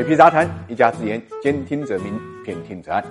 水皮杂谈，一家之言，兼听则明，偏听则暗。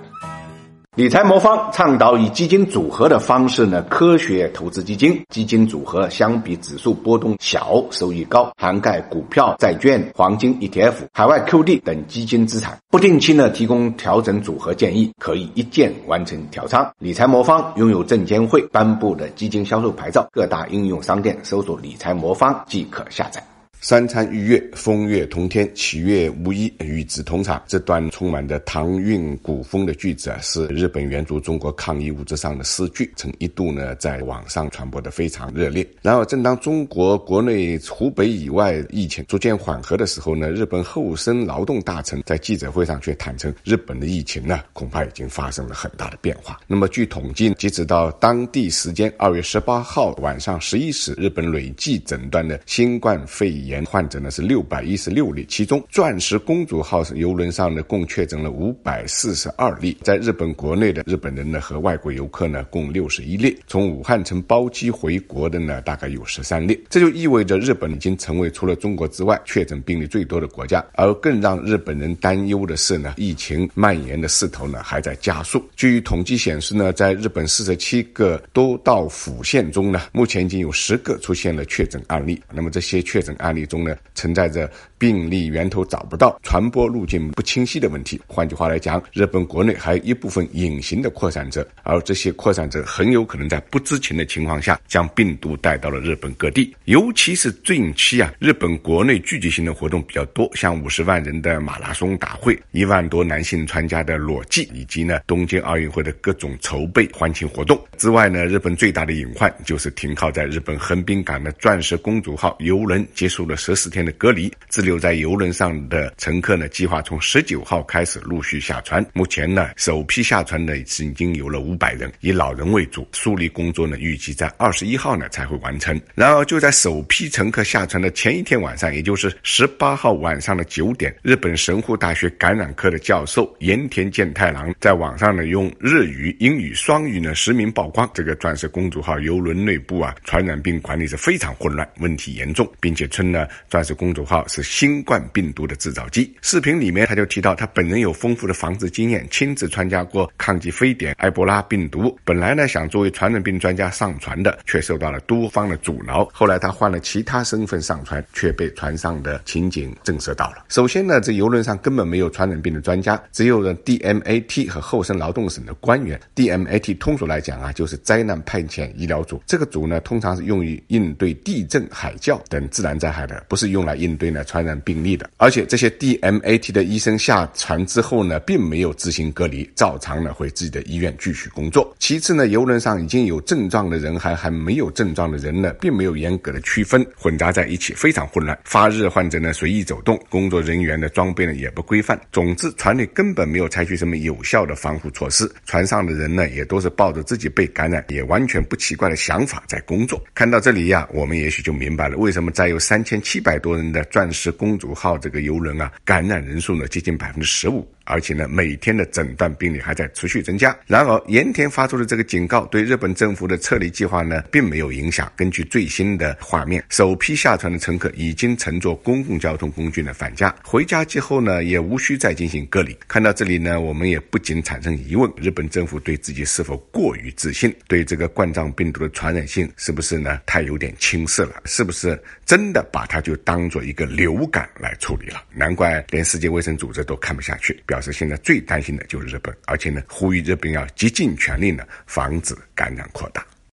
理财魔方倡导以基金组合的方式呢，科学投资基金。基金组合相比指数波动小，收益高，涵盖股票、债券、黄金、ETF、海外 QD 等基金资产。不定期呢提供调整组合建议，可以一键完成调仓。理财魔方拥有证监会颁布的基金销售牌照，各大应用商店搜索“理财魔方”即可下载。三餐御月，风月同天，喜悦无一，与子同场。这段充满着唐韵古风的句子啊，是日本援助中国抗疫物资上的诗句，曾一度呢在网上传播的非常热烈。然而，正当中国国内湖北以外疫情逐渐缓和的时候呢，日本厚生劳动大臣在记者会上却坦诚，日本的疫情呢恐怕已经发生了很大的变化。那么，据统计，截止到当地时间二月十八号晚上十一时，日本累计诊断的新冠肺炎。炎患者呢是六百一十六例，其中钻石公主号游轮上呢共确诊了五百四十二例，在日本国内的日本人呢和外国游客呢共六十一例，从武汉乘包机回国的呢大概有十三例，这就意味着日本已经成为除了中国之外确诊病例最多的国家。而更让日本人担忧的是呢，疫情蔓延的势头呢还在加速。据统计显示呢，在日本四十七个都道府县中呢，目前已经有十个出现了确诊案例。那么这些确诊案例。中呢存在着病例源头找不到、传播路径不清晰的问题。换句话来讲，日本国内还有一部分隐形的扩散者，而这些扩散者很有可能在不知情的情况下将病毒带到了日本各地。尤其是近期啊，日本国内聚集性的活动比较多，像五十万人的马拉松大会、一万多男性参加的裸祭，以及呢东京奥运会的各种筹备欢庆活动之外呢，日本最大的隐患就是停靠在日本横滨港的钻石公主号游轮结束。了十四天的隔离，滞留在游轮上的乘客呢，计划从十九号开始陆续下船。目前呢，首批下船的已经有了五百人，以老人为主。疏离工作呢，预计在二十一号呢才会完成。然而，就在首批乘客下船的前一天晚上，也就是十八号晚上的九点，日本神户大学感染科的教授盐田健太郎在网上呢，用日语、英语双语呢实名曝光，这个钻石公主号游轮内部啊，传染病管理是非常混乱，问题严重，并且称呢。钻石公主号是新冠病毒的制造机。视频里面他就提到，他本人有丰富的防治经验，亲自参加过抗击非典、埃博拉病毒。本来呢想作为传染病专家上船的，却受到了多方的阻挠。后来他换了其他身份上船，却被船上的情景震慑到了。首先呢，这游轮上根本没有传染病的专家，只有呢 DMAT 和厚生劳动省的官员。DMAT 通俗来讲啊，就是灾难派遣医疗组。这个组呢，通常是用于应对地震、海啸等自然灾害。不是用来应对呢传染病例的，而且这些 DMAT 的医生下船之后呢，并没有自行隔离，照常呢回自己的医院继续工作。其次呢，游轮上已经有症状的人还还没有症状的人呢，并没有严格的区分，混杂在一起，非常混乱。发热患者呢随意走动，工作人员的装备呢也不规范。总之，船里根本没有采取什么有效的防护措施。船上的人呢，也都是抱着自己被感染也完全不奇怪的想法在工作。看到这里呀，我们也许就明白了为什么载有三千。千七百多人的钻石公主号这个游轮啊，感染人数呢接近百分之十五。而且呢，每天的诊断病例还在持续增加。然而，盐田发出的这个警告对日本政府的撤离计划呢，并没有影响。根据最新的画面，首批下船的乘客已经乘坐公共交通工具呢返家，回家之后呢，也无需再进行隔离。看到这里呢，我们也不禁产生疑问：日本政府对自己是否过于自信？对这个冠状病毒的传染性是不是呢太有点轻视了？是不是真的把它就当做一个流感来处理了？难怪连世界卫生组织都看不下去，表。是现在最担心的就是日本，而且呢，呼吁日本要竭尽全力呢，防止感染扩大。